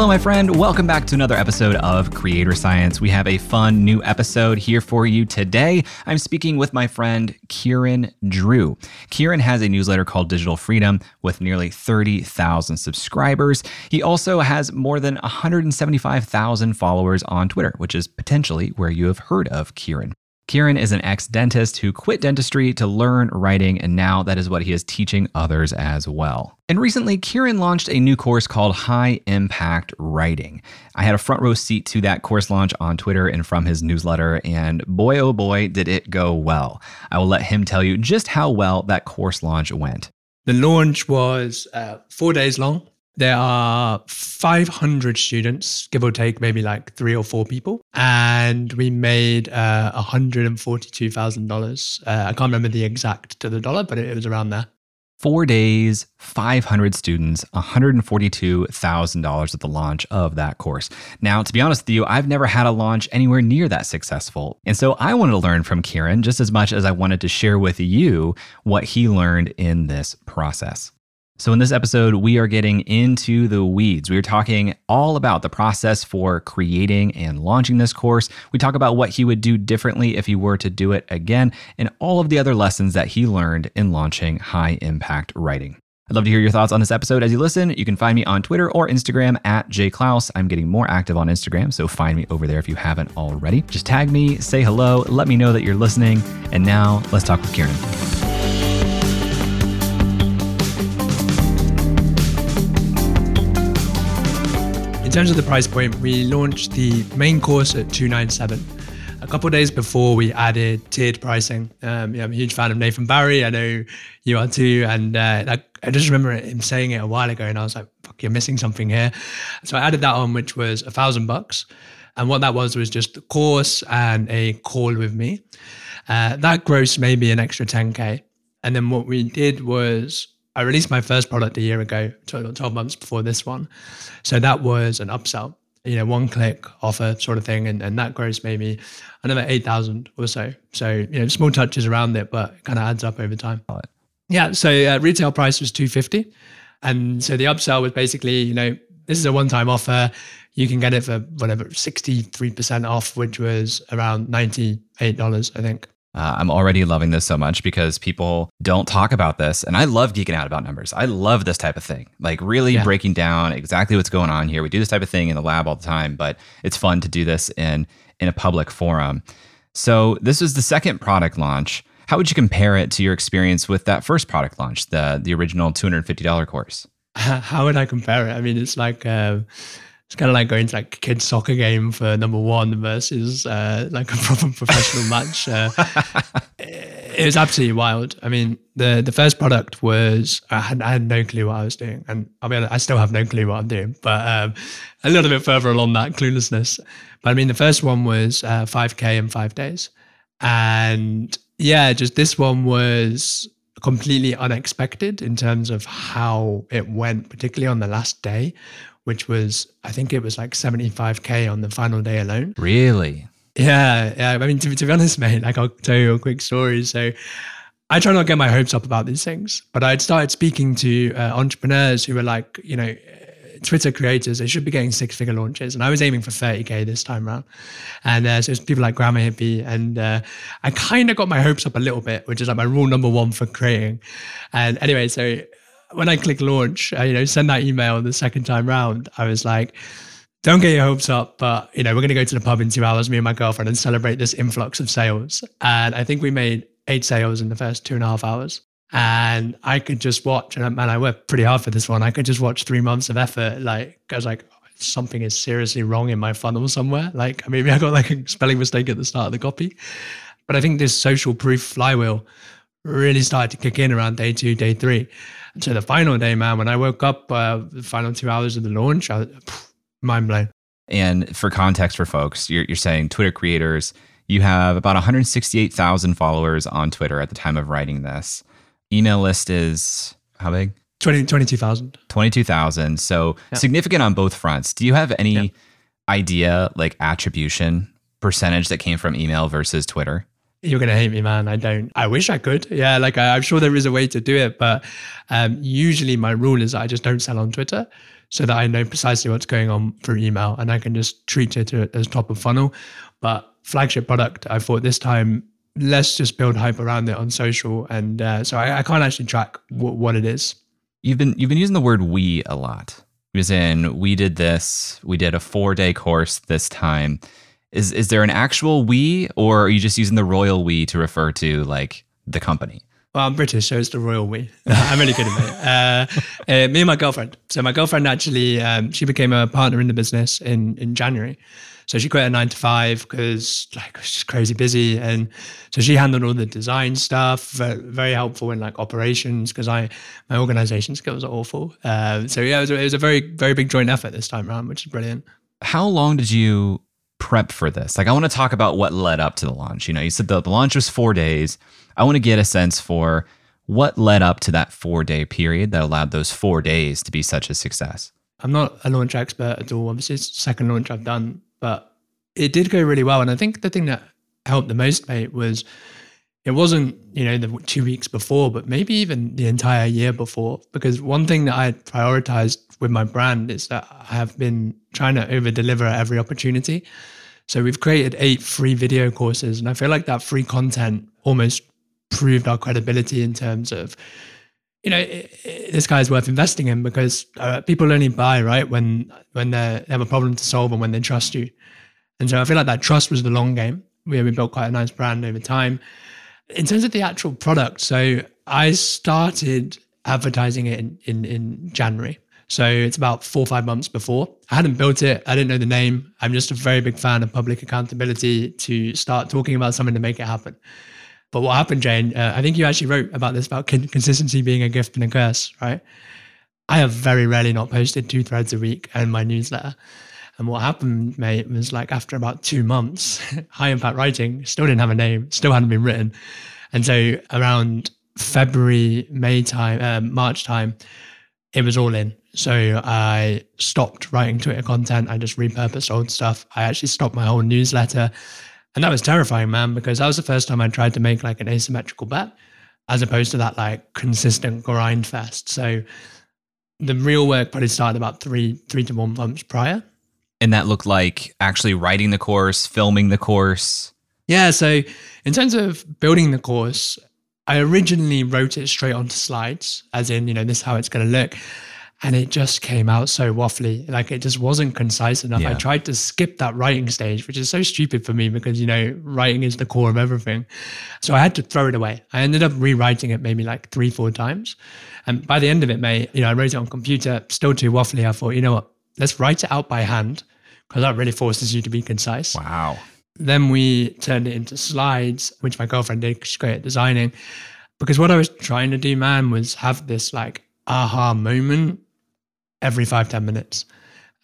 Hello, my friend. Welcome back to another episode of Creator Science. We have a fun new episode here for you today. I'm speaking with my friend Kieran Drew. Kieran has a newsletter called Digital Freedom with nearly 30,000 subscribers. He also has more than 175,000 followers on Twitter, which is potentially where you have heard of Kieran. Kieran is an ex dentist who quit dentistry to learn writing, and now that is what he is teaching others as well. And recently, Kieran launched a new course called High Impact Writing. I had a front row seat to that course launch on Twitter and from his newsletter, and boy oh boy, did it go well. I will let him tell you just how well that course launch went. The launch was uh, four days long. There are 500 students, give or take, maybe like three or four people. And we made uh, $142,000. Uh, I can't remember the exact to the dollar, but it, it was around there. Four days, 500 students, $142,000 at the launch of that course. Now, to be honest with you, I've never had a launch anywhere near that successful. And so I wanted to learn from Kieran just as much as I wanted to share with you what he learned in this process. So, in this episode, we are getting into the weeds. We are talking all about the process for creating and launching this course. We talk about what he would do differently if he were to do it again, and all of the other lessons that he learned in launching high impact writing. I'd love to hear your thoughts on this episode as you listen. You can find me on Twitter or Instagram at jayclouse. I'm getting more active on Instagram, so find me over there if you haven't already. Just tag me, say hello, let me know that you're listening. And now let's talk with Kieran. In terms of the price point, we launched the main course at 297. A couple days before, we added tiered pricing. Um, yeah, I'm a huge fan of Nathan Barry. I know you are too. And uh, I, just remember him saying it a while ago, and I was like, "Fuck, you're missing something here." So I added that on, which was a thousand bucks. And what that was was just the course and a call with me. Uh, that gross maybe an extra 10k. And then what we did was I released my first product a year ago, 12 months before this one. So that was an upsell, you know, one click offer sort of thing. And, and that grows maybe another 8,000 or so. So, you know, small touches around it, but it kind of adds up over time. Yeah. So uh, retail price was 250. And so the upsell was basically, you know, this is a one time offer. You can get it for whatever, 63% off, which was around $98, I think. Uh, I'm already loving this so much because people don't talk about this. And I love geeking out about numbers. I love this type of thing, like really yeah. breaking down exactly what's going on here. We do this type of thing in the lab all the time, but it's fun to do this in, in a public forum. So, this is the second product launch. How would you compare it to your experience with that first product launch, the, the original $250 course? How would I compare it? I mean, it's like, uh, it's kind of like going to like a kid's soccer game for number one versus uh, like a proper professional match. Uh, it was absolutely wild. I mean, the the first product was I had, I had no clue what I was doing, and I mean I still have no clue what I'm doing, but um, a little bit further along that cluelessness. But I mean, the first one was uh, 5k in five days, and yeah, just this one was completely unexpected in terms of how it went, particularly on the last day which was I think it was like 75k on the final day alone. Really? Yeah, yeah. I mean, to, to be honest, mate, like I'll tell you a quick story. So I try not to get my hopes up about these things, but I'd started speaking to uh, entrepreneurs who were like, you know, Twitter creators, they should be getting six figure launches. And I was aiming for 30K this time around. And uh, so it's people like Grammar Hippie. And uh, I kind of got my hopes up a little bit, which is like my rule number one for creating. And anyway, so when I click launch, uh, you know, send that email the second time round, I was like, don't get your hopes up, but you know, we're going to go to the pub in two hours, me and my girlfriend, and celebrate this influx of sales. And I think we made eight sales in the first two and a half hours. And I could just watch, and man, I worked pretty hard for this one. I could just watch three months of effort. Like, I was like, something is seriously wrong in my funnel somewhere. Like, maybe I got like a spelling mistake at the start of the copy. But I think this social proof flywheel really started to kick in around day two, day three. So the final day, man, when I woke up, uh, the final two hours of the launch, I was mind blown. And for context for folks, you're, you're saying Twitter creators, you have about 168,000 followers on Twitter at the time of writing this. Email list is how big? 20, 22,000. 22,000. So yeah. significant on both fronts. Do you have any yeah. idea, like attribution percentage that came from email versus Twitter? You're gonna hate me, man. I don't. I wish I could. Yeah, like I, am sure there is a way to do it, but um, usually my rule is I just don't sell on Twitter. so that I know precisely what's going on through email and I can just treat it as top of funnel. But flagship product, I thought this time let's just build hype around it on social, and uh, so I, I, can't actually track w- what it is. You've been you've been using the word we a lot. As in, we did this. We did a four day course this time. Is is there an actual we, or are you just using the royal we to refer to like the company? Well, I'm British, so it's the royal we. I'm really good at it. Uh, uh, me and my girlfriend. So my girlfriend actually, um, she became a partner in the business in in January. So she quit a nine to five because like it was just crazy busy, and so she handled all the design stuff. Very helpful in like operations because I my organization skills are awful. Uh, so yeah, it was, a, it was a very very big joint effort this time around, which is brilliant. How long did you prep for this? Like, I want to talk about what led up to the launch. You know, you said the, the launch was four days. I want to get a sense for what led up to that four day period that allowed those four days to be such a success. I'm not a launch expert at all. Obviously, it's the second launch I've done but it did go really well. And I think the thing that helped the most, mate, was it wasn't, you know, the two weeks before, but maybe even the entire year before. Because one thing that I prioritized with my brand is that I have been trying to over deliver every opportunity. So we've created eight free video courses. And I feel like that free content almost proved our credibility in terms of you know, it, it, this guy's worth investing in because uh, people only buy right when when they have a problem to solve and when they trust you. And so I feel like that trust was the long game. We we built quite a nice brand over time. In terms of the actual product, so I started advertising it in, in, in January. So it's about four or five months before. I hadn't built it. I didn't know the name. I'm just a very big fan of public accountability to start talking about something to make it happen. But what happened, Jay, uh, I think you actually wrote about this about consistency being a gift and a curse, right? I have very rarely not posted two threads a week in my newsletter. And what happened, mate, was like after about two months, high impact writing still didn't have a name, still hadn't been written. And so around February, May time, uh, March time, it was all in. So I stopped writing Twitter content. I just repurposed old stuff. I actually stopped my whole newsletter. And that was terrifying, man, because that was the first time I tried to make like an asymmetrical bet as opposed to that like consistent grind fest. So the real work probably started about three, three to one months prior. And that looked like actually writing the course, filming the course. Yeah. So in terms of building the course, I originally wrote it straight onto slides, as in, you know, this is how it's going to look and it just came out so waffly like it just wasn't concise enough yeah. i tried to skip that writing stage which is so stupid for me because you know writing is the core of everything so i had to throw it away i ended up rewriting it maybe like three four times and by the end of it mate you know i wrote it on computer still too waffly i thought you know what let's write it out by hand because that really forces you to be concise wow then we turned it into slides which my girlfriend did she's great at designing because what i was trying to do man was have this like aha moment every five ten minutes.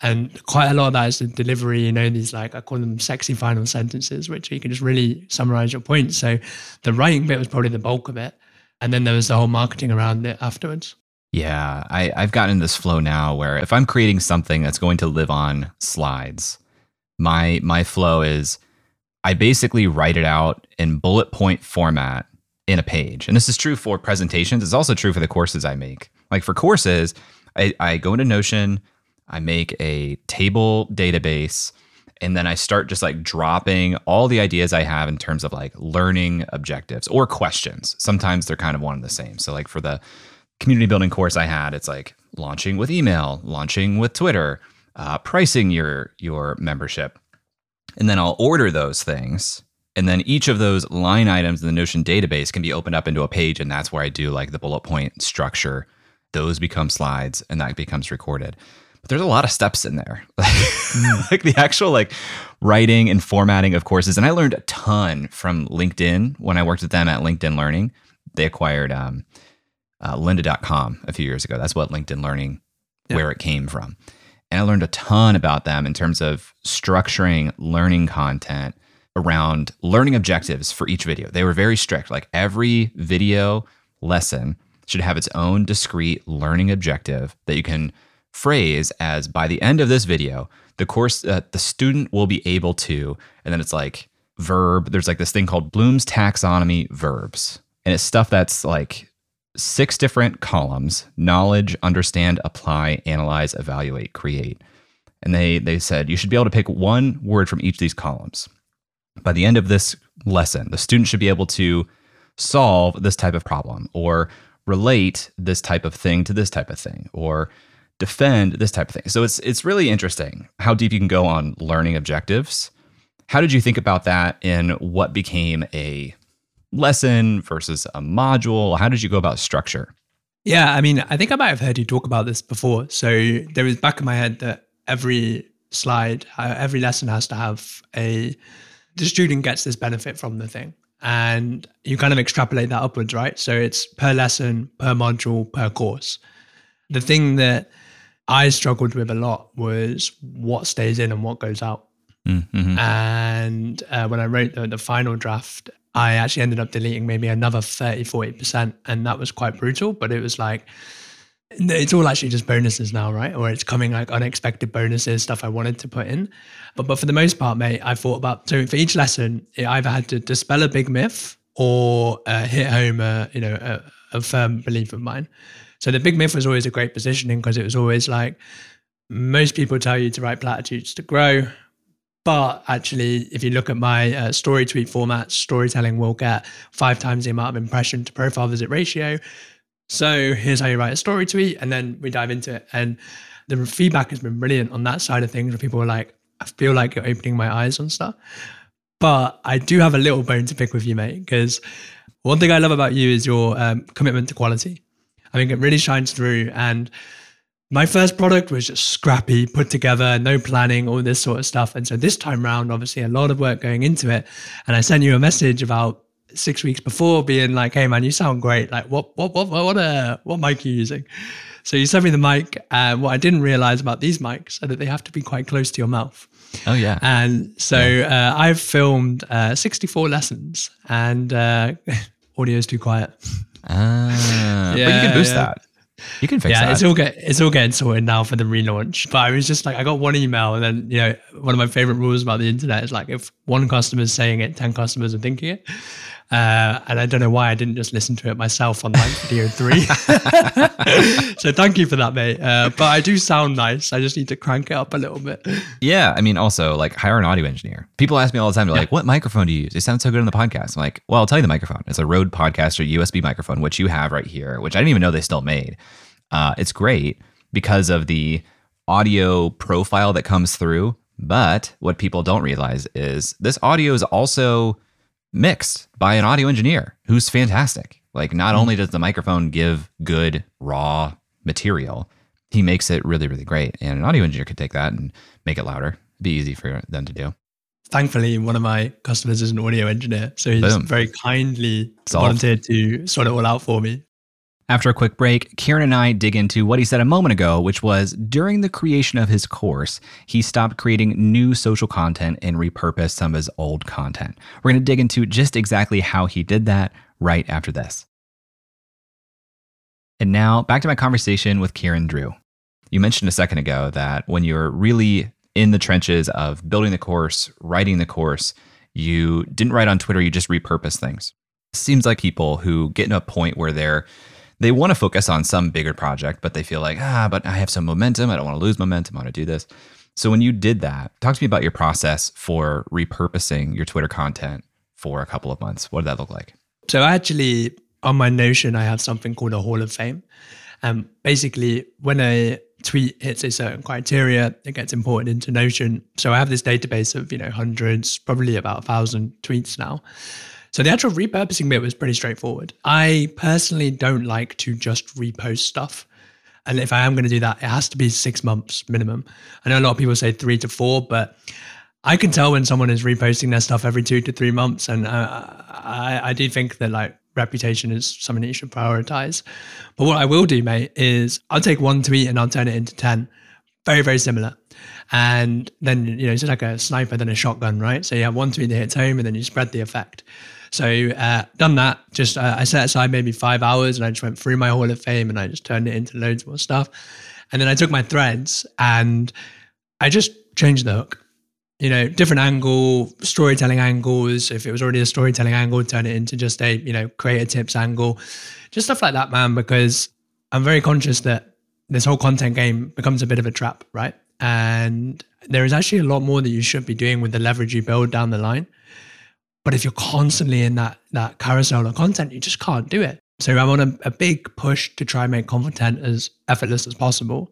And quite a lot of that is the delivery, you know, these like, I call them sexy final sentences, which you can just really summarize your point. So the writing bit was probably the bulk of it. And then there was the whole marketing around it afterwards. Yeah, I, I've gotten this flow now where if I'm creating something that's going to live on slides, my my flow is I basically write it out in bullet point format in a page. And this is true for presentations. It's also true for the courses I make. Like for courses, I, I go into Notion, I make a table database, and then I start just like dropping all the ideas I have in terms of like learning objectives or questions. Sometimes they're kind of one and the same. So, like for the community building course I had, it's like launching with email, launching with Twitter, uh, pricing your your membership, and then I'll order those things. And then each of those line items in the Notion database can be opened up into a page, and that's where I do like the bullet point structure those become slides and that becomes recorded but there's a lot of steps in there mm. like the actual like writing and formatting of courses and i learned a ton from linkedin when i worked with them at linkedin learning they acquired um, uh, lynda.com a few years ago that's what linkedin learning yeah. where it came from and i learned a ton about them in terms of structuring learning content around learning objectives for each video they were very strict like every video lesson should have its own discrete learning objective that you can phrase as by the end of this video, the course uh, the student will be able to, and then it's like verb. There's like this thing called Bloom's taxonomy verbs, and it's stuff that's like six different columns knowledge, understand, apply, analyze, evaluate, create. And they, they said you should be able to pick one word from each of these columns. By the end of this lesson, the student should be able to solve this type of problem or relate this type of thing to this type of thing or defend this type of thing. So it's it's really interesting how deep you can go on learning objectives. How did you think about that in what became a lesson versus a module? How did you go about structure? Yeah, I mean, I think I might have heard you talk about this before. So there was back in my head that every slide, uh, every lesson has to have a the student gets this benefit from the thing and you kind of extrapolate that upwards, right? So it's per lesson, per module, per course. The thing that I struggled with a lot was what stays in and what goes out. Mm-hmm. And uh, when I wrote the, the final draft, I actually ended up deleting maybe another 30, 40%. And that was quite brutal, but it was like, it's all actually just bonuses now, right? Or it's coming like unexpected bonuses, stuff I wanted to put in. But but for the most part, mate, I thought about so for each lesson, it either had to dispel a big myth or uh, hit home a you know a, a firm belief of mine. So the big myth was always a great positioning because it was always like most people tell you to write platitudes to grow. But actually, if you look at my uh, story tweet format, storytelling will get five times the amount of impression to profile visit ratio. So here's how you write a story tweet, and then we dive into it. And the feedback has been brilliant on that side of things, where people are like, I feel like you're opening my eyes on stuff. But I do have a little bone to pick with you, mate, because one thing I love about you is your um, commitment to quality. I think it really shines through. And my first product was just scrappy, put together, no planning, all this sort of stuff. And so this time round, obviously, a lot of work going into it. And I sent you a message about six weeks before being like, "Hey man, you sound great. Like, what what what what uh, what mic are you using?" So you sent me the mic, and what I didn't realize about these mics are that they have to be quite close to your mouth. Oh yeah. And so yeah. uh, I've filmed uh, 64 lessons, and uh, audio is too quiet. Ah, yeah, but you can boost yeah. that. You can fix yeah, that. it's all get it's all getting sorted now for the relaunch. But I was just like, I got one email, and then you know, one of my favorite rules about the internet is like, if one customer is saying it, ten customers are thinking it. Uh, and I don't know why I didn't just listen to it myself on like video three. so thank you for that, mate. Uh, but I do sound nice. I just need to crank it up a little bit. Yeah. I mean, also like hire an audio engineer. People ask me all the time, they're yeah. like, what microphone do you use? It sounds so good on the podcast. I'm like, well, I'll tell you the microphone. It's a Rode Podcaster USB microphone, which you have right here, which I didn't even know they still made. Uh, it's great because of the audio profile that comes through. But what people don't realize is this audio is also mixed by an audio engineer who's fantastic. Like, not mm. only does the microphone give good raw material, he makes it really, really great. And an audio engineer could take that and make it louder. It'd be easy for them to do. Thankfully, one of my customers is an audio engineer. So he's Boom. very kindly Solved. volunteered to sort it all out for me. After a quick break, Kieran and I dig into what he said a moment ago, which was during the creation of his course, he stopped creating new social content and repurposed some of his old content. We're going to dig into just exactly how he did that right after this. And now back to my conversation with Kieran Drew. You mentioned a second ago that when you're really in the trenches of building the course, writing the course, you didn't write on Twitter, you just repurpose things. It seems like people who get to a point where they're they want to focus on some bigger project, but they feel like, ah, but I have some momentum. I don't want to lose momentum. I want to do this. So when you did that, talk to me about your process for repurposing your Twitter content for a couple of months. What did that look like? So actually on my Notion, I have something called a Hall of Fame. And um, basically, when a tweet hits a certain criteria, it gets imported into Notion. So I have this database of, you know, hundreds, probably about a thousand tweets now. So the actual repurposing bit was pretty straightforward. I personally don't like to just repost stuff. And if I am going to do that, it has to be six months minimum. I know a lot of people say three to four, but I can tell when someone is reposting their stuff every two to three months. And uh, I, I do think that like reputation is something that you should prioritize. But what I will do, mate, is I'll take one tweet and I'll turn it into 10. Very, very similar. And then, you know, it's like a sniper, then a shotgun, right? So you have one tweet that hits home and then you spread the effect. So uh, done that. Just uh, I set aside maybe five hours and I just went through my Hall of Fame and I just turned it into loads more stuff. And then I took my threads and I just changed the hook. you know, different angle, storytelling angles. If it was already a storytelling angle, turn it into just a, you know, creator tips angle, just stuff like that, man, because I'm very conscious that this whole content game becomes a bit of a trap, right? And there is actually a lot more that you should be doing with the leverage you build down the line. But if you're constantly in that that carousel of content, you just can't do it. So I'm on a, a big push to try and make content as effortless as possible.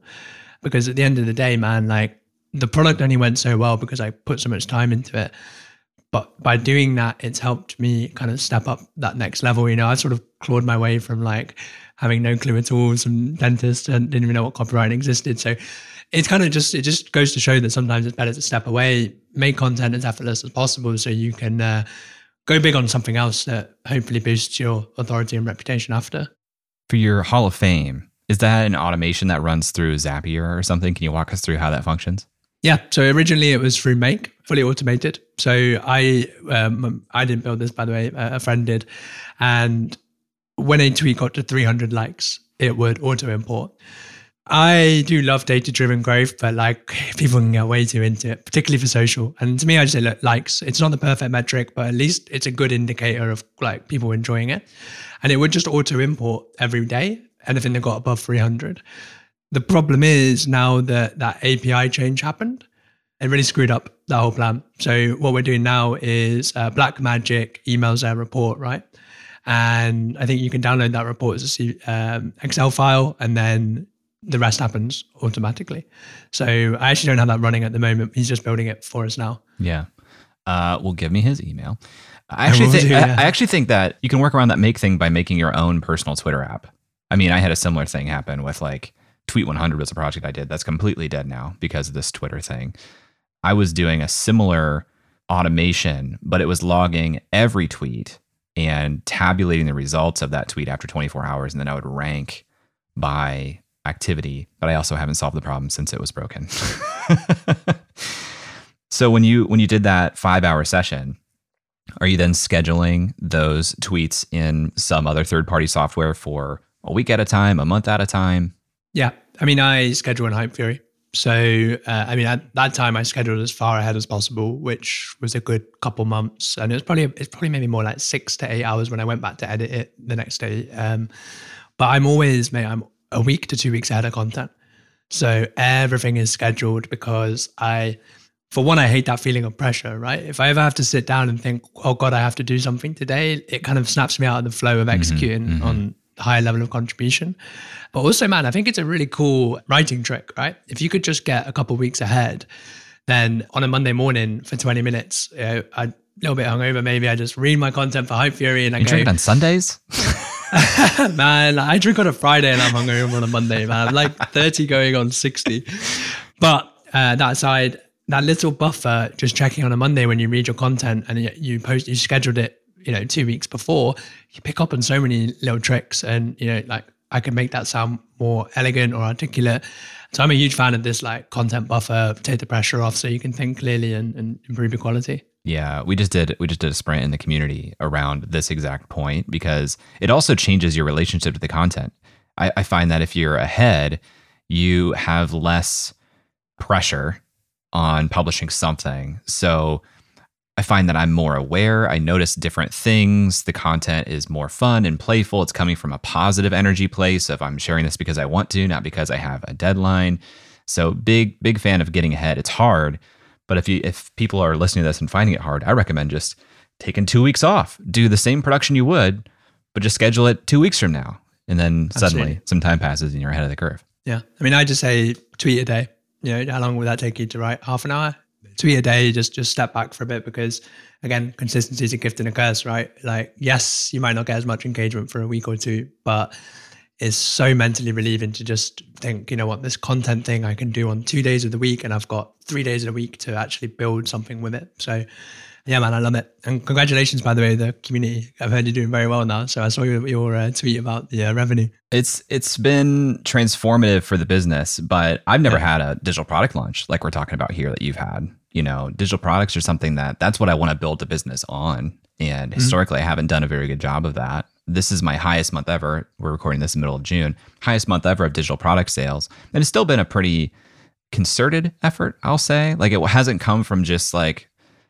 Because at the end of the day, man, like the product only went so well because I put so much time into it. But by doing that, it's helped me kind of step up that next level. You know, I sort of clawed my way from like having no clue at all, some dentist and didn't even know what copyright existed. So it's kind of just it just goes to show that sometimes it's better to step away, make content as effortless as possible, so you can uh, go big on something else that hopefully boosts your authority and reputation after. For your Hall of Fame, is that an automation that runs through Zapier or something? Can you walk us through how that functions? Yeah. So originally it was through Make, fully automated. So I um, I didn't build this, by the way. A friend did, and when a tweet got to 300 likes, it would auto import. I do love data driven growth, but like people can get way too into it, particularly for social. And to me, I just say, look, likes, it's not the perfect metric, but at least it's a good indicator of like people enjoying it. And it would just auto import every day, anything that got above 300. The problem is now that that API change happened, it really screwed up that whole plan. So what we're doing now is uh, Blackmagic emails their report, right? And I think you can download that report as a um, Excel file, and then the rest happens automatically. So I actually don't have that running at the moment. He's just building it for us now. Yeah. Uh, well, give me his email. I actually, think, do, yeah. I, I actually think that you can work around that make thing by making your own personal Twitter app. I mean, I had a similar thing happen with like Tweet 100 was a project I did that's completely dead now because of this Twitter thing. I was doing a similar automation, but it was logging every tweet and tabulating the results of that tweet after 24 hours. And then I would rank by activity, but I also haven't solved the problem since it was broken. so when you when you did that 5-hour session, are you then scheduling those tweets in some other third-party software for a week at a time, a month at a time? Yeah. I mean, I schedule in Hypefury. So, uh, I mean, at that time, I scheduled as far ahead as possible, which was a good couple months, and it was probably it's probably maybe more like six to eight hours when I went back to edit it the next day. Um, but I'm always, mate, I'm a week to two weeks ahead of content. So everything is scheduled because I, for one, I hate that feeling of pressure, right? If I ever have to sit down and think, oh God, I have to do something today, it kind of snaps me out of the flow of mm-hmm, executing mm-hmm, mm-hmm. on higher level of contribution. But also, man, I think it's a really cool writing trick, right? If you could just get a couple weeks ahead, then on a Monday morning for 20 minutes, you know, I a little bit hungover, maybe I just read my content for Hypefury and I you go, drink it on Sundays? man, I drink on a Friday and I'm hungover on a Monday, man. I'm like 30 going on 60. But uh, that side, that little buffer, just checking on a Monday when you read your content and you post, you scheduled it, you know, two weeks before, you pick up on so many little tricks and, you know, like I can make that sound more elegant or articulate. So I'm a huge fan of this like content buffer, take the pressure off so you can think clearly and, and improve your quality. Yeah, we just did we just did a sprint in the community around this exact point because it also changes your relationship to the content. I, I find that if you're ahead, you have less pressure on publishing something. So I find that I'm more aware. I notice different things. The content is more fun and playful. It's coming from a positive energy place If I'm sharing this because I want to, not because I have a deadline. So big, big fan of getting ahead. It's hard but if you if people are listening to this and finding it hard, I recommend just taking two weeks off. Do the same production you would, but just schedule it two weeks from now. And then suddenly Absolutely. some time passes and you're ahead of the curve. Yeah. I mean, I just say tweet a day. You know, how long would that take you to write? Half an hour? Tweet a day, just just step back for a bit because again, consistency is a gift and a curse, right? Like, yes, you might not get as much engagement for a week or two, but is so mentally relieving to just think, you know what, this content thing I can do on two days of the week, and I've got three days of the week to actually build something with it. So, yeah, man, I love it. And congratulations, by the way, the community. I've heard you're doing very well now. So I saw your, your uh, tweet about the uh, revenue. It's it's been transformative for the business, but I've never yeah. had a digital product launch like we're talking about here that you've had. You know, digital products are something that that's what I want to build the business on. And mm-hmm. historically, mm-hmm. I haven't done a very good job of that this is my highest month ever. We're recording this in the middle of June, highest month ever of digital product sales. And it's still been a pretty concerted effort, I'll say. Like it hasn't come from just like,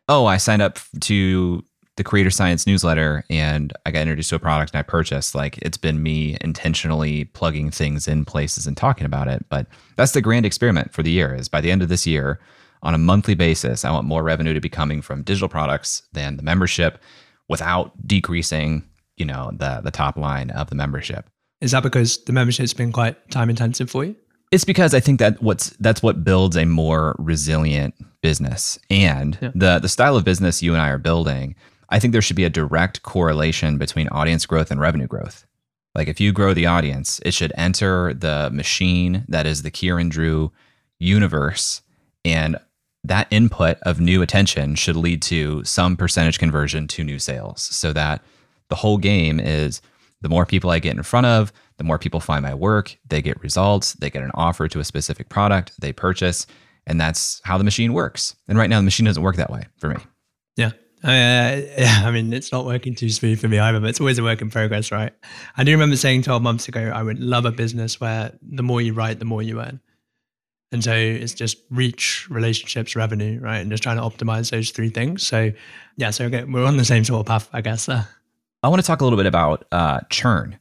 oh, I signed up to the Creator Science newsletter and I got introduced to a product and I purchased. Like it's been me intentionally plugging things in places and talking about it. But that's the grand experiment for the year is by the end of this year, on a monthly basis, I want more revenue to be coming from digital products than the membership without decreasing, you know, the the top line of the membership. Is that because the membership's been quite time intensive for you? It's because I think that what's that's what builds a more resilient business. And yeah. the the style of business you and I are building, I think there should be a direct correlation between audience growth and revenue growth. Like if you grow the audience, it should enter the machine that is the Kieran Drew universe and that input of new attention should lead to some percentage conversion to new sales so that the whole game is the more people I get in front of, the more people find my work, they get results, they get an offer to a specific product, they purchase, and that's how the machine works. And right now, the machine doesn't work that way for me. Yeah. Uh, yeah, I mean, it's not working too smooth for me either, but it's always a work in progress, right? I do remember saying 12 months ago, I would love a business where the more you write, the more you earn. And so it's just reach, relationships, revenue, right? And just trying to optimize those three things. So, yeah, so okay, we're on the same sort of path, I guess. Uh, I want to talk a little bit about uh, churn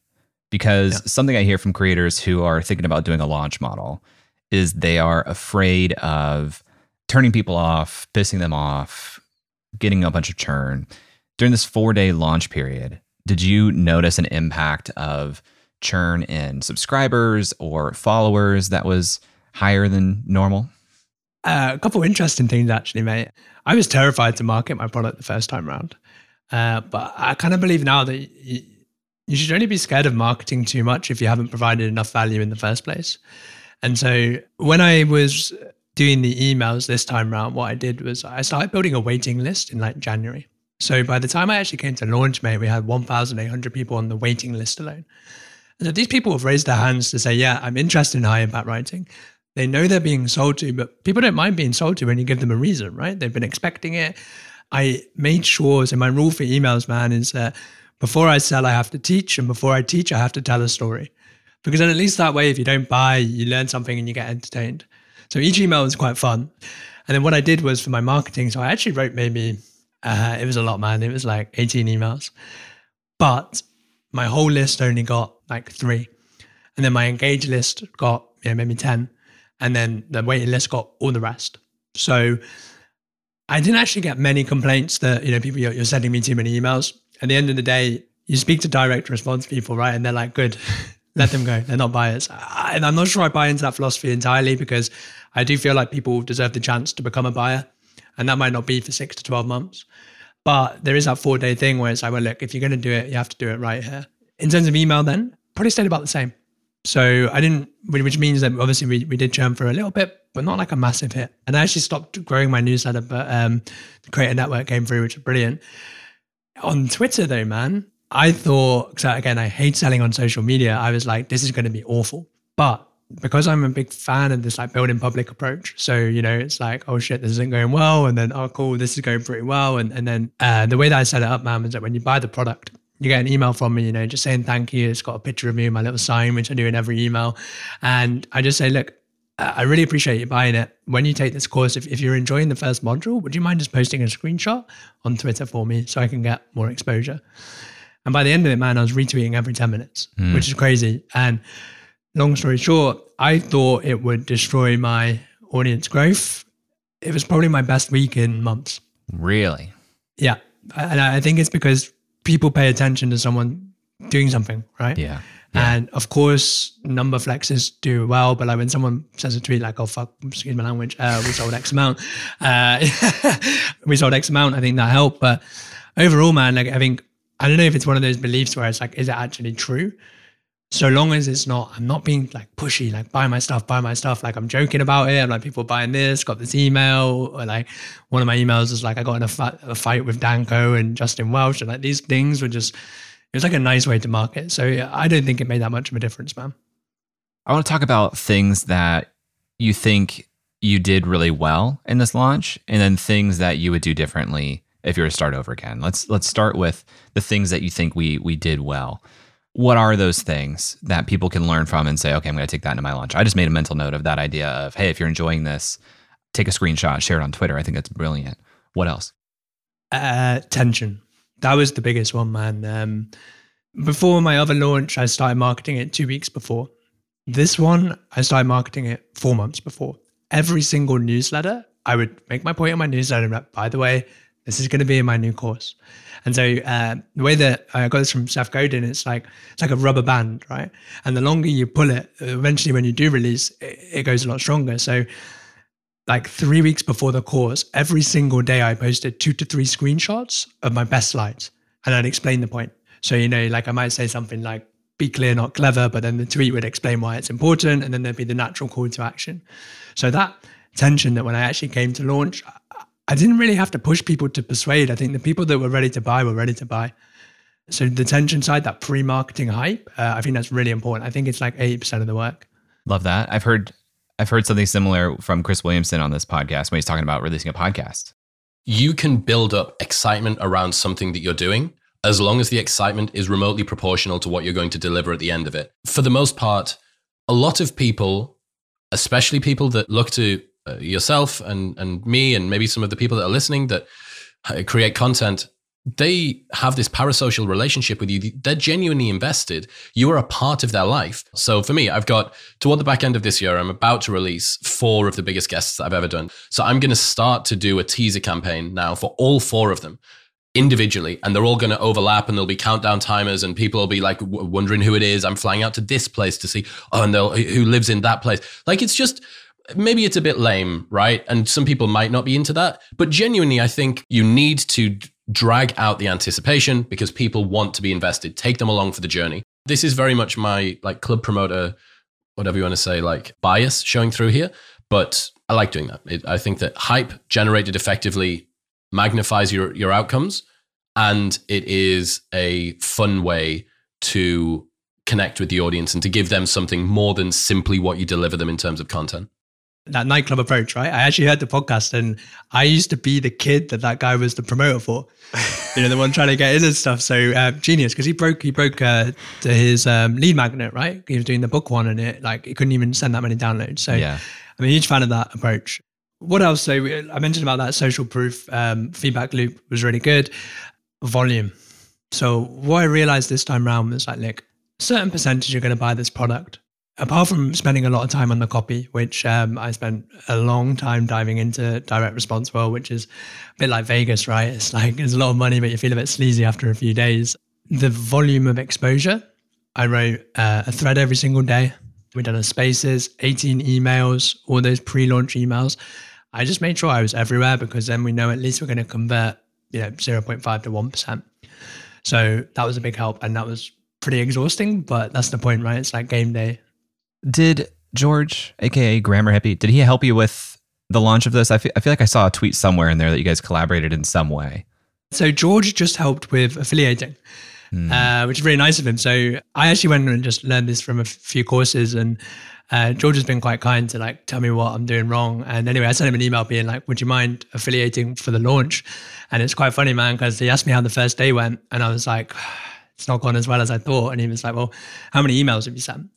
because yeah. something I hear from creators who are thinking about doing a launch model is they are afraid of turning people off, pissing them off, getting a bunch of churn. During this four day launch period, did you notice an impact of churn in subscribers or followers that was higher than normal? Uh, a couple interesting things, actually, mate. I was terrified to market my product the first time around. Uh, but I kind of believe now that you, you should only be scared of marketing too much if you haven't provided enough value in the first place. And so when I was doing the emails this time around, what I did was I started building a waiting list in like January. So by the time I actually came to launch, mate, we had 1,800 people on the waiting list alone. And so these people have raised their hands to say, yeah, I'm interested in high impact writing. They know they're being sold to, but people don't mind being sold to when you give them a reason, right? They've been expecting it. I made sure, so my rule for emails, man, is that before I sell, I have to teach. And before I teach, I have to tell a story. Because then at least that way, if you don't buy, you learn something and you get entertained. So each email was quite fun. And then what I did was for my marketing, so I actually wrote maybe, uh, it was a lot, man. It was like 18 emails. But my whole list only got like three. And then my engaged list got yeah, maybe 10. And then the waiting list got all the rest. So I didn't actually get many complaints that, you know, people, you're, you're sending me too many emails. At the end of the day, you speak to direct response people, right? And they're like, good, let them go. They're not buyers. And I'm not sure I buy into that philosophy entirely because I do feel like people deserve the chance to become a buyer. And that might not be for six to 12 months. But there is that four day thing where it's like, well, look, if you're going to do it, you have to do it right here. In terms of email, then probably stayed about the same. So I didn't, which means that obviously we, we did churn for a little bit, but not like a massive hit. And I actually stopped growing my newsletter, but um, the creator network came through, which is brilliant. On Twitter, though, man, I thought, so again, I hate selling on social media. I was like, this is going to be awful. But because I'm a big fan of this like building public approach. So, you know, it's like, oh shit, this isn't going well. And then, oh cool, this is going pretty well. And, and then uh, the way that I set it up, man, is that when you buy the product, you get an email from me, you know, just saying thank you. It's got a picture of me, my little sign, which I do in every email. And I just say, look, I really appreciate you buying it. When you take this course, if, if you're enjoying the first module, would you mind just posting a screenshot on Twitter for me so I can get more exposure? And by the end of it, man, I was retweeting every 10 minutes, mm. which is crazy. And long story short, I thought it would destroy my audience growth. It was probably my best week in months. Really? Yeah. And I think it's because people pay attention to someone doing something, right? Yeah. Yeah. And of course, number flexes do well, but like when someone says a tweet like, "Oh fuck," excuse my language, uh, we sold X amount, uh, we sold X amount. I think that helped, but overall, man, like I think I don't know if it's one of those beliefs where it's like, is it actually true? So long as it's not, I'm not being like pushy, like buy my stuff, buy my stuff. Like I'm joking about it. I'm like people buying this, got this email, or like one of my emails is like I got in a, fight, a fight with Dan Koe and Justin Welsh, and like these things were just it was like a nice way to market. So yeah, I don't think it made that much of a difference, man. I want to talk about things that you think you did really well in this launch, and then things that you would do differently if you were to start over again. Let's let's start with the things that you think we we did well. What are those things that people can learn from and say, okay, I'm going to take that into my launch? I just made a mental note of that idea of, hey, if you're enjoying this, take a screenshot, share it on Twitter. I think that's brilliant. What else? Uh, tension. That was the biggest one, man. Um, before my other launch, I started marketing it two weeks before. This one, I started marketing it four months before. Every single newsletter, I would make my point on my newsletter. By the way, this is going to be in my new course. And so uh, the way that I got this from Seth Godin, it's like it's like a rubber band, right? And the longer you pull it, eventually when you do release, it, it goes a lot stronger. So like three weeks before the course, every single day I posted two to three screenshots of my best slides, and I'd explain the point. So you know, like I might say something like "be clear, not clever," but then the tweet would explain why it's important, and then there'd be the natural call to action. So that tension that when I actually came to launch, I didn't really have to push people to persuade. I think the people that were ready to buy were ready to buy. So the tension side, that pre-marketing hype, uh, I think that's really important. I think it's like eighty percent of the work. Love that. I've heard I've heard something similar from Chris Williamson on this podcast when he's talking about releasing a podcast. You can build up excitement around something that you're doing as long as the excitement is remotely proportional to what you're going to deliver at the end of it. For the most part, a lot of people, especially people that look to uh, yourself and and me and maybe some of the people that are listening that uh, create content they have this parasocial relationship with you. They're genuinely invested. You are a part of their life. So for me, I've got toward the back end of this year, I'm about to release four of the biggest guests I've ever done. So I'm going to start to do a teaser campaign now for all four of them individually and they're all going to overlap and there'll be countdown timers and people will be like w- wondering who it is. I'm flying out to this place to see, oh, and who lives in that place. Like it's just, maybe it's a bit lame, right? And some people might not be into that. But genuinely, I think you need to drag out the anticipation because people want to be invested. Take them along for the journey. This is very much my like club promoter, whatever you want to say, like bias showing through here. But I like doing that. It, I think that hype generated effectively magnifies your your outcomes, and it is a fun way to connect with the audience and to give them something more than simply what you deliver them in terms of content that nightclub approach, right? I actually heard the podcast and I used to be the kid that that guy was the promoter for, you know, the one trying to get in and stuff. So uh, genius because he broke he broke uh, his um, lead magnet, right? He was doing the book one and it like he couldn't even send that many downloads. So yeah, I'm a huge fan of that approach. What else? So I mentioned about that social proof um, feedback loop was really good. Volume. So what I realized this time around was like, look, a certain percentage you're going to buy this product apart from spending a lot of time on the copy, which um, I spent a long time diving into direct response world, which is a bit like Vegas, right? It's like there's a lot of money, but you feel a bit sleazy after a few days. The volume of exposure, I wrote uh, a thread every single day. We done a spaces, 18 emails, all those pre-launch emails. I just made sure I was everywhere because then we know at least we're going to convert, you know, 0.5 to 1%. So that was a big help. And that was pretty exhausting, but that's the point, right? It's like game day did George, aka Grammar Hippie, did he help you with the launch of this? I feel, I feel like I saw a tweet somewhere in there that you guys collaborated in some way. So George just helped with affiliating, mm. uh, which is really nice of him. So I actually went and just learned this from a few courses, and uh, George has been quite kind to like tell me what I'm doing wrong. And anyway, I sent him an email being like, "Would you mind affiliating for the launch?" And it's quite funny, man, because he asked me how the first day went, and I was like, "It's not gone as well as I thought." And he was like, "Well, how many emails have you sent?"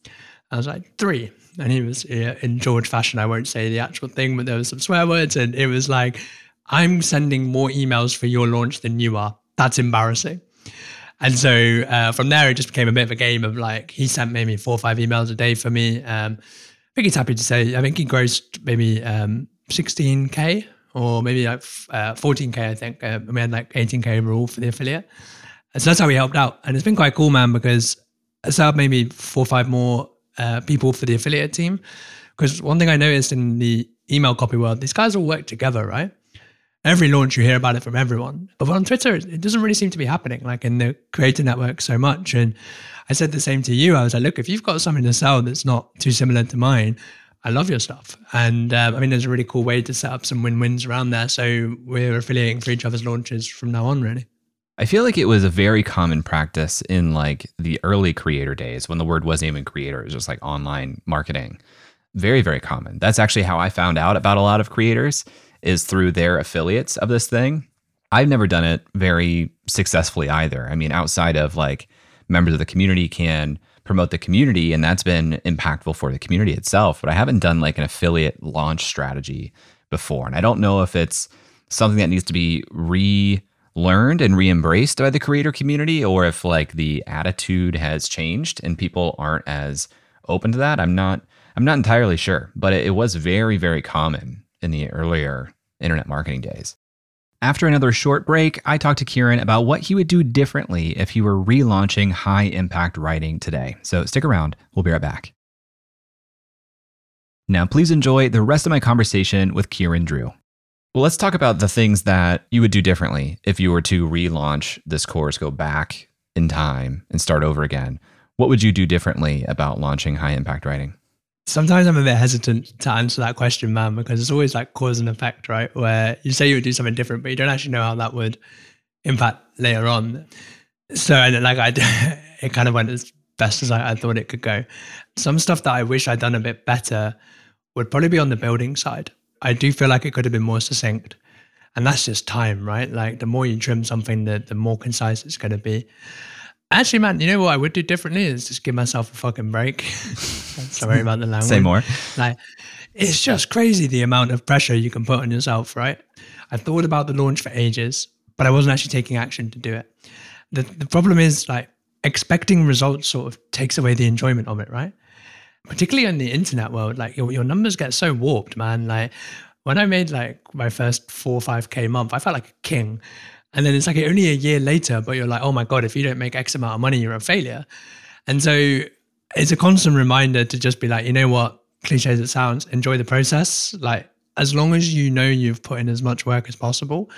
I was like, three. And he was in George fashion. I won't say the actual thing, but there were some swear words. And it was like, I'm sending more emails for your launch than you are. That's embarrassing. And so uh, from there, it just became a bit of a game of like, he sent maybe four or five emails a day for me. Um, I think he's happy to say, I think he grossed maybe um, 16K or maybe like uh, 14K, I think. Uh, we had like 18K overall for the affiliate. And so that's how we helped out. And it's been quite cool, man, because I up maybe four or five more uh, people for the affiliate team. Because one thing I noticed in the email copy world, these guys all work together, right? Every launch, you hear about it from everyone. But on Twitter, it doesn't really seem to be happening, like in the creator network so much. And I said the same to you. I was like, look, if you've got something to sell that's not too similar to mine, I love your stuff. And uh, I mean, there's a really cool way to set up some win wins around there. So we're affiliating for each other's launches from now on, really. I feel like it was a very common practice in like the early creator days when the word wasn't even creator, it was just like online marketing. Very, very common. That's actually how I found out about a lot of creators is through their affiliates of this thing. I've never done it very successfully either. I mean, outside of like members of the community can promote the community and that's been impactful for the community itself but i haven't done like an affiliate launch strategy before and i don't know if it's something that needs to be relearned and re-embraced by the creator community or if like the attitude has changed and people aren't as open to that i'm not i'm not entirely sure but it, it was very very common in the earlier internet marketing days after another short break, I talked to Kieran about what he would do differently if he were relaunching high impact writing today. So stick around, we'll be right back. Now, please enjoy the rest of my conversation with Kieran Drew. Well, let's talk about the things that you would do differently if you were to relaunch this course, go back in time and start over again. What would you do differently about launching high impact writing? Sometimes I'm a bit hesitant to answer that question, man, because it's always like cause and effect, right? Where you say you would do something different, but you don't actually know how that would impact later on. So, and like I, it kind of went as best as I, I thought it could go. Some stuff that I wish I'd done a bit better would probably be on the building side. I do feel like it could have been more succinct. And that's just time, right? Like the more you trim something, the, the more concise it's going to be. Actually, man, you know what I would do differently is just give myself a fucking break. Sorry about the language. Say more. Like, it's just crazy the amount of pressure you can put on yourself, right? I thought about the launch for ages, but I wasn't actually taking action to do it. The, the problem is like expecting results sort of takes away the enjoyment of it, right? Particularly in the internet world, like your, your numbers get so warped, man. Like when I made like my first four or five K month, I felt like a king. And then it's like only a year later, but you're like, oh my God, if you don't make X amount of money, you're a failure. And so it's a constant reminder to just be like, you know what, cliche as it sounds, enjoy the process. Like as long as you know you've put in as much work as possible,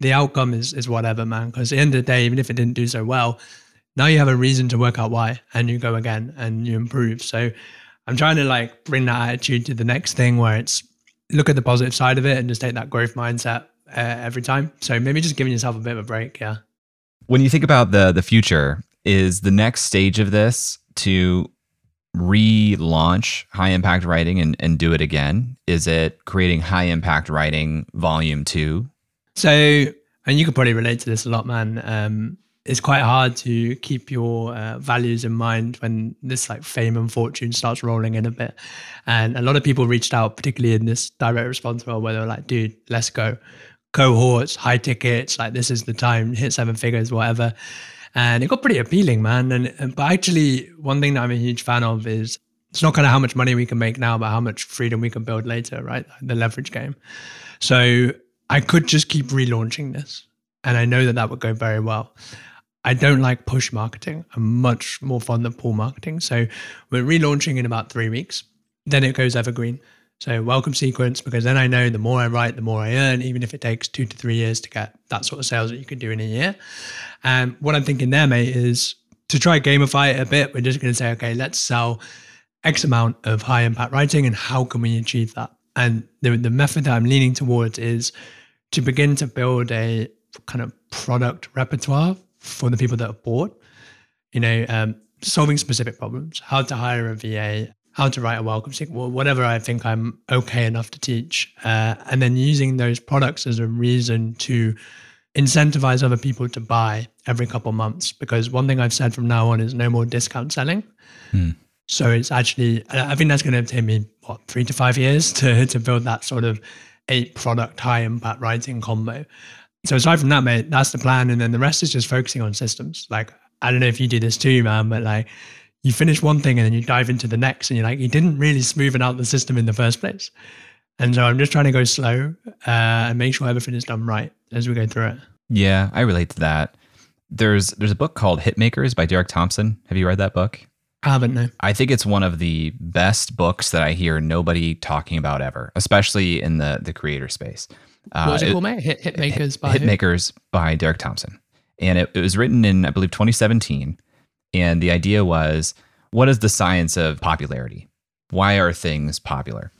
the outcome is is whatever, man. Because at the end of the day, even if it didn't do so well, now you have a reason to work out why and you go again and you improve. So I'm trying to like bring that attitude to the next thing where it's look at the positive side of it and just take that growth mindset uh, every time. So maybe just giving yourself a bit of a break. Yeah. When you think about the the future, is the next stage of this to relaunch high impact writing and, and do it again? Is it creating high impact writing volume two? So, and you could probably relate to this a lot, man. Um, it's quite hard to keep your uh, values in mind when this like fame and fortune starts rolling in a bit. And a lot of people reached out, particularly in this direct response world, where they were like, dude, let's go cohorts, high tickets, like this is the time, hit seven figures, whatever. And it got pretty appealing, man. And, and but actually, one thing that I'm a huge fan of is it's not kind of how much money we can make now, but how much freedom we can build later, right? The leverage game. So I could just keep relaunching this, and I know that that would go very well. I don't like push marketing. I'm much more fond of pull marketing. So we're relaunching in about three weeks. Then it goes evergreen. So welcome sequence, because then I know the more I write, the more I earn, even if it takes two to three years to get that sort of sales that you can do in a year. And what I'm thinking there, mate, is to try gamify it a bit. We're just going to say, okay, let's sell X amount of high impact writing, and how can we achieve that? And the, the method that I'm leaning towards is to begin to build a kind of product repertoire for the people that are bored, You know, um, solving specific problems, how to hire a VA, how to write a welcome sequence, whatever I think I'm okay enough to teach, uh, and then using those products as a reason to incentivize other people to buy every couple months. Because one thing I've said from now on is no more discount selling. Hmm. So it's actually, I think that's going to take me what three to five years to to build that sort of eight product high impact writing combo. So aside from that, mate, that's the plan, and then the rest is just focusing on systems. Like I don't know if you do this too, man, but like you finish one thing and then you dive into the next and you're like, you didn't really smoothen out the system in the first place. And so I'm just trying to go slow uh, and make sure everything is done right as we go through it. Yeah, I relate to that. There's there's a book called Hitmakers by Derek Thompson. Have you read that book? I haven't, no. I think it's one of the best books that I hear nobody talking about ever, especially in the the creator space. What was it, uh, it called, mate? Hit, Hitmakers Hit, by Hitmakers who? by Derek Thompson. And it, it was written in, I believe, 2017 and the idea was what is the science of popularity? Why are things popular?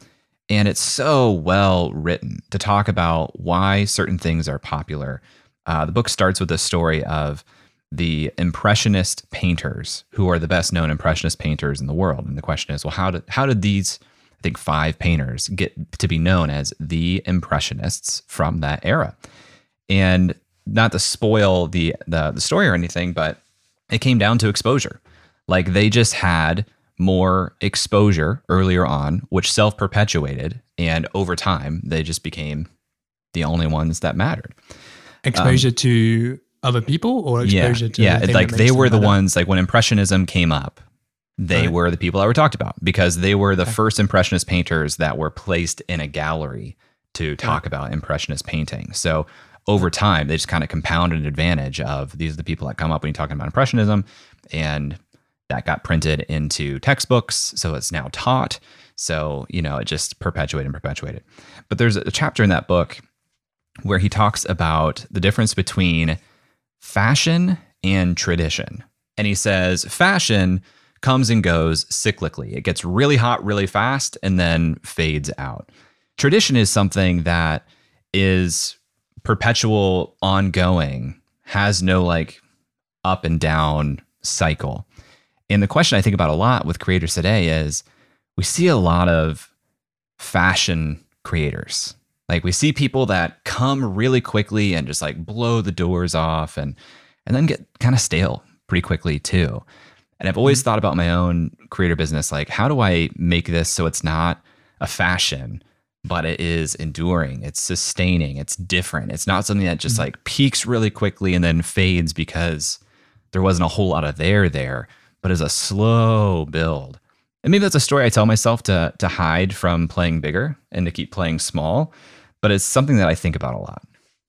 And it's so well written to talk about why certain things are popular. Uh, the book starts with a story of the impressionist painters who are the best known impressionist painters in the world and the question is well how did how did these i think five painters get to be known as the impressionists from that era and not to spoil the the, the story or anything but it came down to exposure. Like they just had more exposure earlier on, which self perpetuated. And over time, they just became the only ones that mattered. Exposure um, to other people or exposure yeah, to yeah like they were the ones like when impressionism came up they right. were the people that were talked about because they were the okay. first impressionist painters that were placed in a gallery to talk about impressionist painting so over time they just kind of compounded an advantage of these are the people that come up when you're talking about impressionism and that got printed into textbooks so it's now taught so you know it just perpetuated and perpetuated but there's a chapter in that book where he talks about the difference between fashion and tradition. And he says fashion comes and goes cyclically. It gets really hot really fast and then fades out. Tradition is something that is perpetual, ongoing, has no like up and down cycle. And the question I think about a lot with creators today is we see a lot of fashion creators like we see people that come really quickly and just like blow the doors off and and then get kind of stale pretty quickly too. And I've always mm-hmm. thought about my own creator business like how do I make this so it's not a fashion but it is enduring, it's sustaining, it's different. It's not something that just mm-hmm. like peaks really quickly and then fades because there wasn't a whole lot of there there, but is a slow build. And maybe that's a story I tell myself to to hide from playing bigger and to keep playing small but it's something that I think about a lot.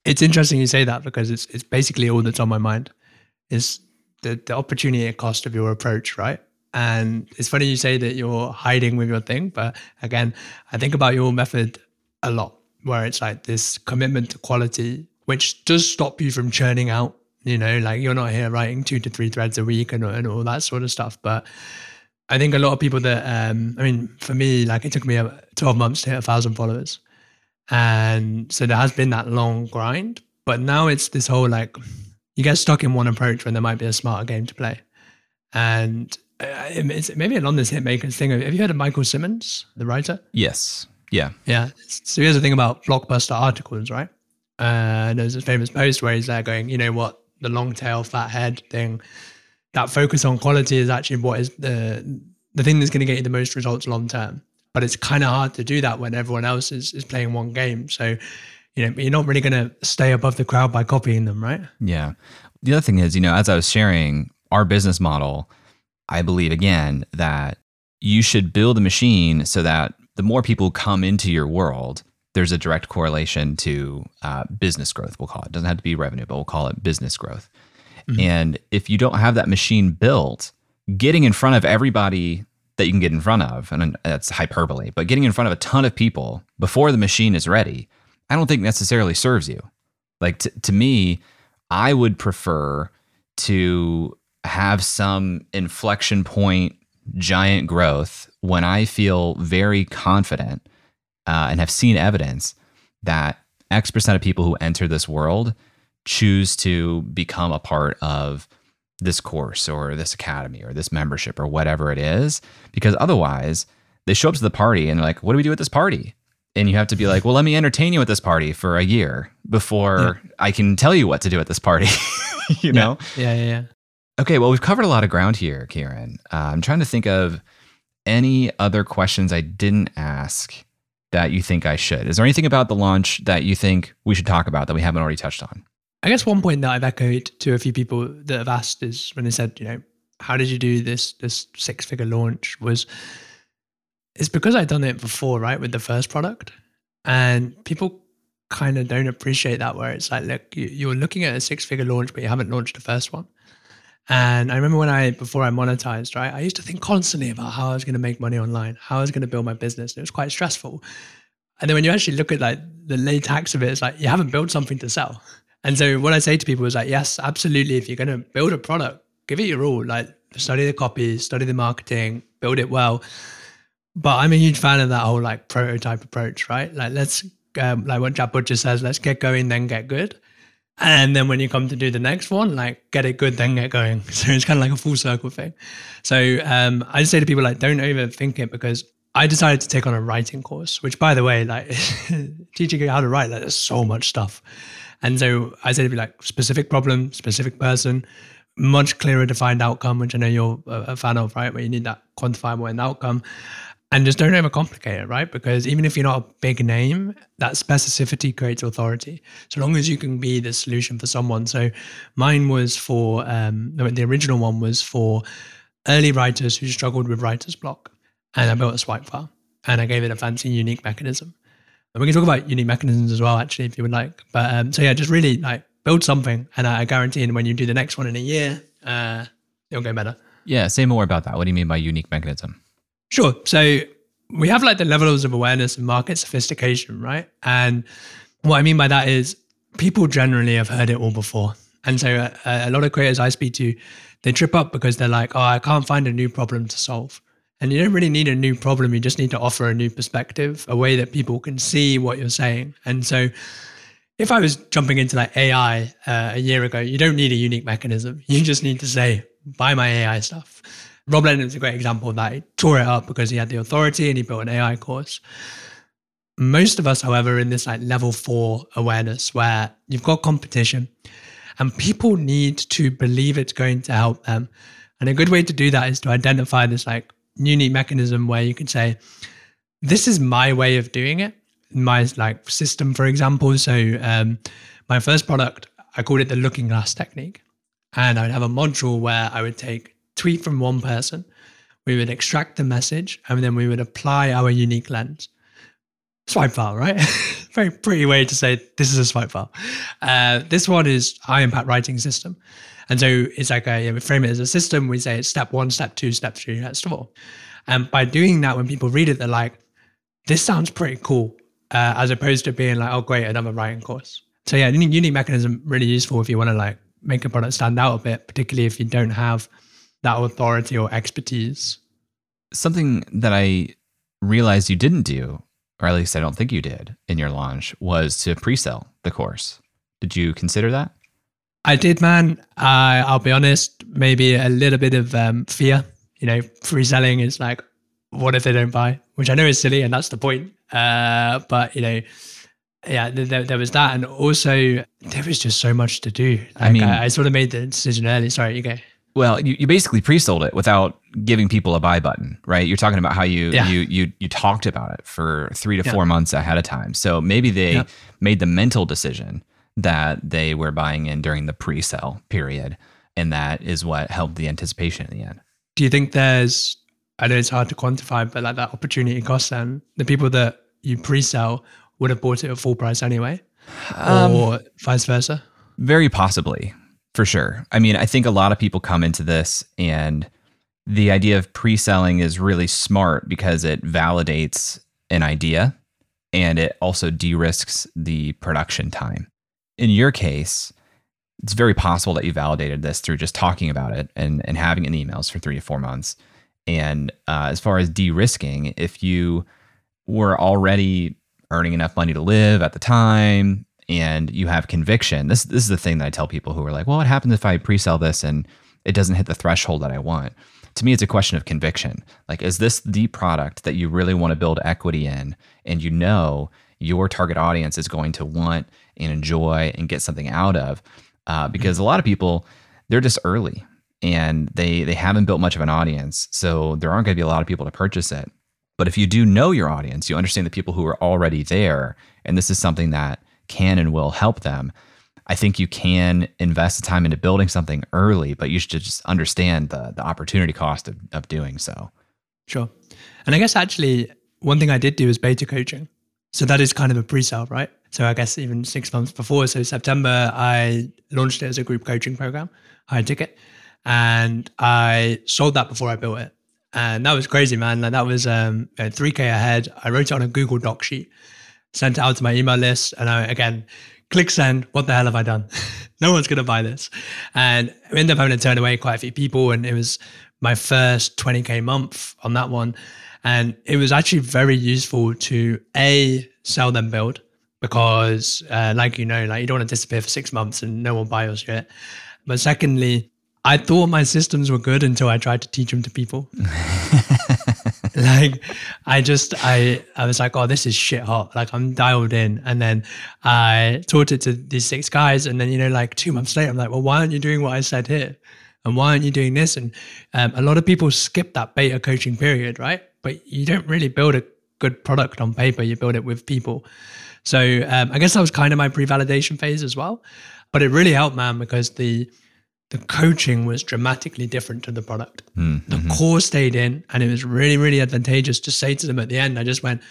It's interesting you say that because it's it's basically all that's on my mind is the the opportunity cost of your approach, right? And it's funny you say that you're hiding with your thing, but again, I think about your method a lot, where it's like this commitment to quality, which does stop you from churning out. You know, like you're not here writing two to three threads a week and, and all that sort of stuff. But I think a lot of people that, um, I mean, for me, like it took me 12 months to hit a thousand followers. And so there has been that long grind, but now it's this whole like you get stuck in one approach when there might be a smarter game to play. And uh, it's maybe along this hitmakers thing. Have you heard of Michael Simmons, the writer? Yes. Yeah. Yeah. So here's the thing about blockbuster articles, right? Uh, there's a famous post where he's there going, you know what, the long tail, fat head thing, that focus on quality is actually what is the the thing that's going to get you the most results long term but it's kind of hard to do that when everyone else is, is playing one game. So, you know, you're not really going to stay above the crowd by copying them, right? Yeah. The other thing is, you know, as I was sharing our business model, I believe again that you should build a machine so that the more people come into your world, there's a direct correlation to uh, business growth, we'll call it. it. Doesn't have to be revenue, but we'll call it business growth. Mm-hmm. And if you don't have that machine built, getting in front of everybody that you can get in front of, and that's hyperbole, but getting in front of a ton of people before the machine is ready, I don't think necessarily serves you. Like t- to me, I would prefer to have some inflection point, giant growth when I feel very confident uh, and have seen evidence that X percent of people who enter this world choose to become a part of this course or this academy or this membership or whatever it is because otherwise they show up to the party and they're like what do we do at this party and you have to be like well let me entertain you at this party for a year before yeah. i can tell you what to do at this party you know yeah. yeah yeah yeah okay well we've covered a lot of ground here kieran uh, i'm trying to think of any other questions i didn't ask that you think i should is there anything about the launch that you think we should talk about that we haven't already touched on I guess one point that I've echoed to a few people that have asked is when they said, you know, how did you do this this six figure launch? Was it's because I'd done it before, right, with the first product, and people kind of don't appreciate that. Where it's like, look, you're looking at a six figure launch, but you haven't launched the first one. And I remember when I before I monetized, right, I used to think constantly about how I was going to make money online, how I was going to build my business. And It was quite stressful. And then when you actually look at like the lay tax of it, it's like you haven't built something to sell. And so what I say to people is like, yes, absolutely. If you're going to build a product, give it your all. Like study the copy, study the marketing, build it well. But I'm a huge fan of that whole like prototype approach, right? Like let's um, like what Jack Butcher says, let's get going, then get good. And then when you come to do the next one, like get it good, then get going. So it's kind of like a full circle thing. So um, I just say to people like, don't overthink it because I decided to take on a writing course, which by the way, like teaching you how to write, like, there's so much stuff. And so I said it'd be like specific problem, specific person. much clearer defined outcome, which I know you're a fan of, right? Where you need that quantifiable end outcome. And just don't overcomplicate it, right? Because even if you're not a big name, that specificity creates authority. So long as you can be the solution for someone. So mine was for um, the original one was for early writers who struggled with writer's block, and I built a swipe file and I gave it a fancy unique mechanism. And we can talk about unique mechanisms as well, actually, if you would like. But um, so yeah, just really like build something, and I guarantee and when you do the next one in a year, uh, it'll go better. Yeah, say more about that. What do you mean by unique mechanism? Sure. So we have like the levels of awareness and market sophistication, right? And what I mean by that is people generally have heard it all before. And so uh, a lot of creators I speak to, they trip up because they're like, oh, I can't find a new problem to solve. And you don't really need a new problem. You just need to offer a new perspective, a way that people can see what you're saying. And so if I was jumping into like AI uh, a year ago, you don't need a unique mechanism. You just need to say, buy my AI stuff. Rob Lennon is a great example of that. He tore it up because he had the authority and he built an AI course. Most of us, however, in this like level four awareness where you've got competition and people need to believe it's going to help them. And a good way to do that is to identify this like unique mechanism where you can say, this is my way of doing it my like system, for example. So um, my first product, I called it the looking glass technique. And I'd have a module where I would take tweet from one person, we would extract the message, and then we would apply our unique lens. Swipe file, right? Very pretty way to say this is a swipe file. Uh, this one is high impact writing system. And so it's like a, we frame it as a system. We say it's step one, step two, step three, that's four. And by doing that, when people read it, they're like, this sounds pretty cool uh, as opposed to being like, oh, great, another writing course. So yeah, unique mechanism really useful if you want to like make a product stand out a bit, particularly if you don't have that authority or expertise. Something that I realized you didn't do, or at least I don't think you did in your launch, was to pre-sell the course. Did you consider that? I did, man. Uh, I'll be honest, maybe a little bit of um, fear. You know, pre-selling is like, what if they don't buy? Which I know is silly, and that's the point. Uh, but you know, yeah, there, there, was that, and also there was just so much to do. Like, I mean, I, I, sort of made the decision early. Sorry, you go. Well, you, you basically pre-sold it without giving people a buy button, right? You're talking about how you yeah. you you you talked about it for three to yeah. four months ahead of time. So maybe they yeah. made the mental decision that they were buying in during the pre-sell period, and that is what helped the anticipation in the end. Do you think there's I know it's hard to quantify, but like that opportunity cost then the people that you pre-sell would have bought it at full price anyway, um, or vice versa. Very possibly, for sure. I mean, I think a lot of people come into this and the idea of pre-selling is really smart because it validates an idea and it also de-risks the production time. In your case, it's very possible that you validated this through just talking about it and, and having it in emails for three to four months. And uh, as far as de risking, if you were already earning enough money to live at the time and you have conviction, this, this is the thing that I tell people who are like, well, what happens if I pre sell this and it doesn't hit the threshold that I want? To me, it's a question of conviction. Like, is this the product that you really want to build equity in? And you know your target audience is going to want and enjoy and get something out of? Uh, because a lot of people, they're just early and they they haven't built much of an audience so there aren't going to be a lot of people to purchase it but if you do know your audience you understand the people who are already there and this is something that can and will help them i think you can invest the time into building something early but you should just understand the the opportunity cost of, of doing so sure and i guess actually one thing i did do is beta coaching so that is kind of a pre-sale right so i guess even six months before so september i launched it as a group coaching program high ticket and I sold that before I built it. And that was crazy, man. Like that was um, 3K ahead. I wrote it on a Google Doc sheet, sent out to my email list, and I, again, click send. What the hell have I done? no one's going to buy this. And I ended up having to turn away quite a few people. And it was my first 20K month on that one. And it was actually very useful to A, sell them build, because uh, like you know, like you don't want to disappear for six months and no one buys your shit. But secondly, I thought my systems were good until I tried to teach them to people. like I just I I was like, oh, this is shit hot. Like I'm dialed in. And then I taught it to these six guys. And then, you know, like two months later, I'm like, well, why aren't you doing what I said here? And why aren't you doing this? And um, a lot of people skip that beta coaching period, right? But you don't really build a good product on paper, you build it with people. So um, I guess that was kind of my pre validation phase as well. But it really helped, man, because the the coaching was dramatically different to the product. Mm-hmm. The core stayed in, and it was really, really advantageous to say to them at the end. I just went,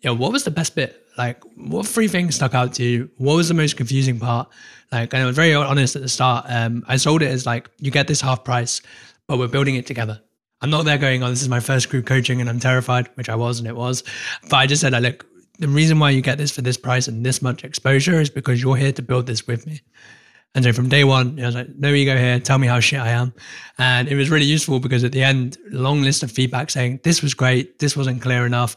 "Yo, what was the best bit? Like, what three things stuck out to you? What was the most confusing part? Like, and I was very honest at the start. Um, I sold it as like, you get this half price, but we're building it together. I'm not there going, oh, this is my first group coaching and I'm terrified, which I was and it was. But I just said, like, look, the reason why you get this for this price and this much exposure is because you're here to build this with me. And so from day one, I was like, no ego here, tell me how shit I am. And it was really useful because at the end, long list of feedback saying, this was great, this wasn't clear enough.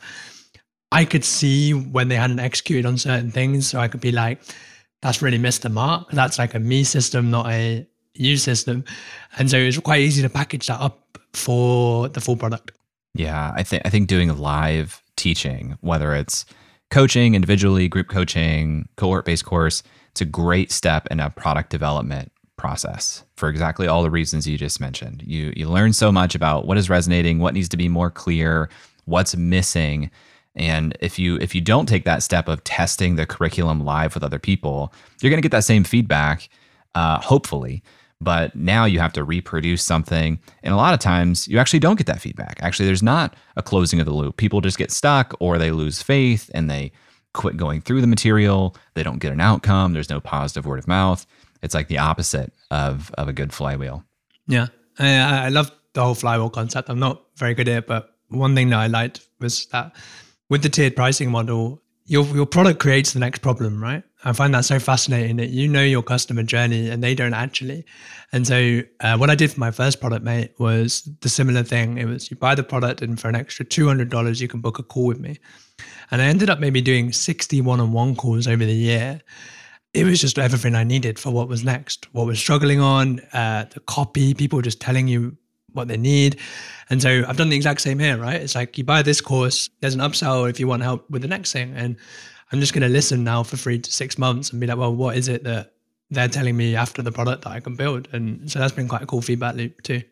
I could see when they hadn't executed on certain things. So I could be like, that's really missed the mark. That's like a me system, not a you system. And so it was quite easy to package that up for the full product. Yeah, I think I think doing live teaching, whether it's coaching individually, group coaching, cohort-based course, it's a great step in a product development process for exactly all the reasons you just mentioned. You you learn so much about what is resonating, what needs to be more clear, what's missing. And if you if you don't take that step of testing the curriculum live with other people, you're going to get that same feedback, uh, hopefully but now you have to reproduce something. And a lot of times you actually don't get that feedback. Actually, there's not a closing of the loop. People just get stuck or they lose faith and they quit going through the material. They don't get an outcome. There's no positive word of mouth. It's like the opposite of, of a good flywheel. Yeah. I, I love the whole flywheel concept. I'm not very good at it, but one thing that I liked was that with the tiered pricing model, your your product creates the next problem, right? I find that so fascinating that you know your customer journey and they don't actually. And so, uh, what I did for my first product, mate, was the similar thing. It was you buy the product, and for an extra two hundred dollars, you can book a call with me. And I ended up maybe doing sixty one-on-one calls over the year. It was just everything I needed for what was next, what was struggling on, uh, the copy, people just telling you what they need. And so I've done the exact same here, right? It's like you buy this course, there's an upsell if you want help with the next thing. And I'm just going to listen now for three to six months and be like, well, what is it that they're telling me after the product that I can build? And so that's been quite a cool feedback loop too.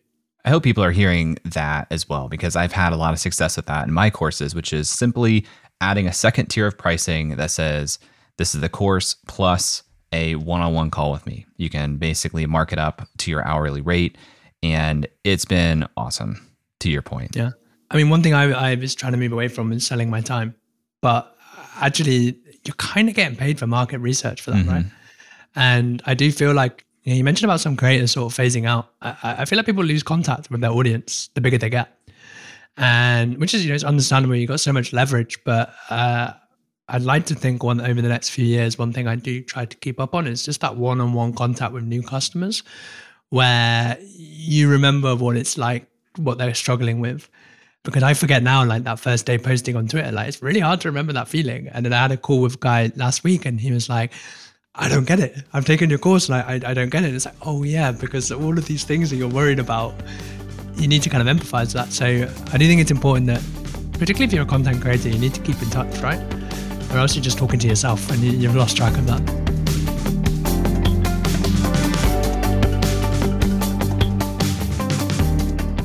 I hope people are hearing that as well, because I've had a lot of success with that in my courses, which is simply adding a second tier of pricing that says, this is the course plus a one on one call with me. You can basically mark it up to your hourly rate. And it's been awesome to your point. Yeah. I mean, one thing I, I was trying to move away from is selling my time. But actually you're kind of getting paid for market research for that, mm-hmm. right? And I do feel like you, know, you, mentioned about some creators sort of phasing out. I, I, feel like people lose contact with their audience the bigger they get, and which is you know it's understandable. You got so much leverage, but uh, I'd like to think one over the next few years, one thing I do try to keep up on is just that one-on-one contact with new customers, where you remember what it's like, what they're struggling with, because I forget now, like that first day posting on Twitter, like it's really hard to remember that feeling. And then I had a call with a guy last week and he was like, I don't get it. I've taken your course and I, I, I don't get it. It's like, oh yeah, because all of these things that you're worried about, you need to kind of empathize that. So I do think it's important that, particularly if you're a content creator, you need to keep in touch, right? Or else you're just talking to yourself and you, you've lost track of that.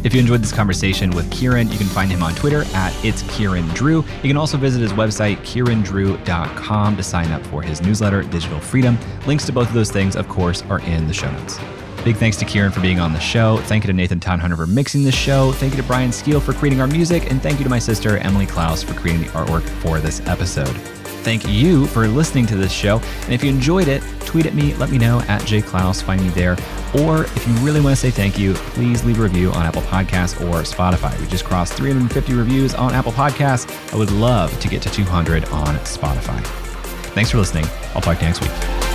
If you enjoyed this conversation with Kieran, you can find him on Twitter at It's Kieran Drew. You can also visit his website, kierandrew.com, to sign up for his newsletter, Digital Freedom. Links to both of those things, of course, are in the show notes. Big thanks to Kieran for being on the show. Thank you to Nathan Todhunter for mixing the show. Thank you to Brian Skeel for creating our music. And thank you to my sister, Emily Clouse, for creating the artwork for this episode. Thank you for listening to this show. And if you enjoyed it, tweet at me, let me know at jayclouse, find me there. Or if you really want to say thank you, please leave a review on Apple Podcasts or Spotify. We just crossed 350 reviews on Apple Podcasts. I would love to get to 200 on Spotify. Thanks for listening. I'll talk to you next week.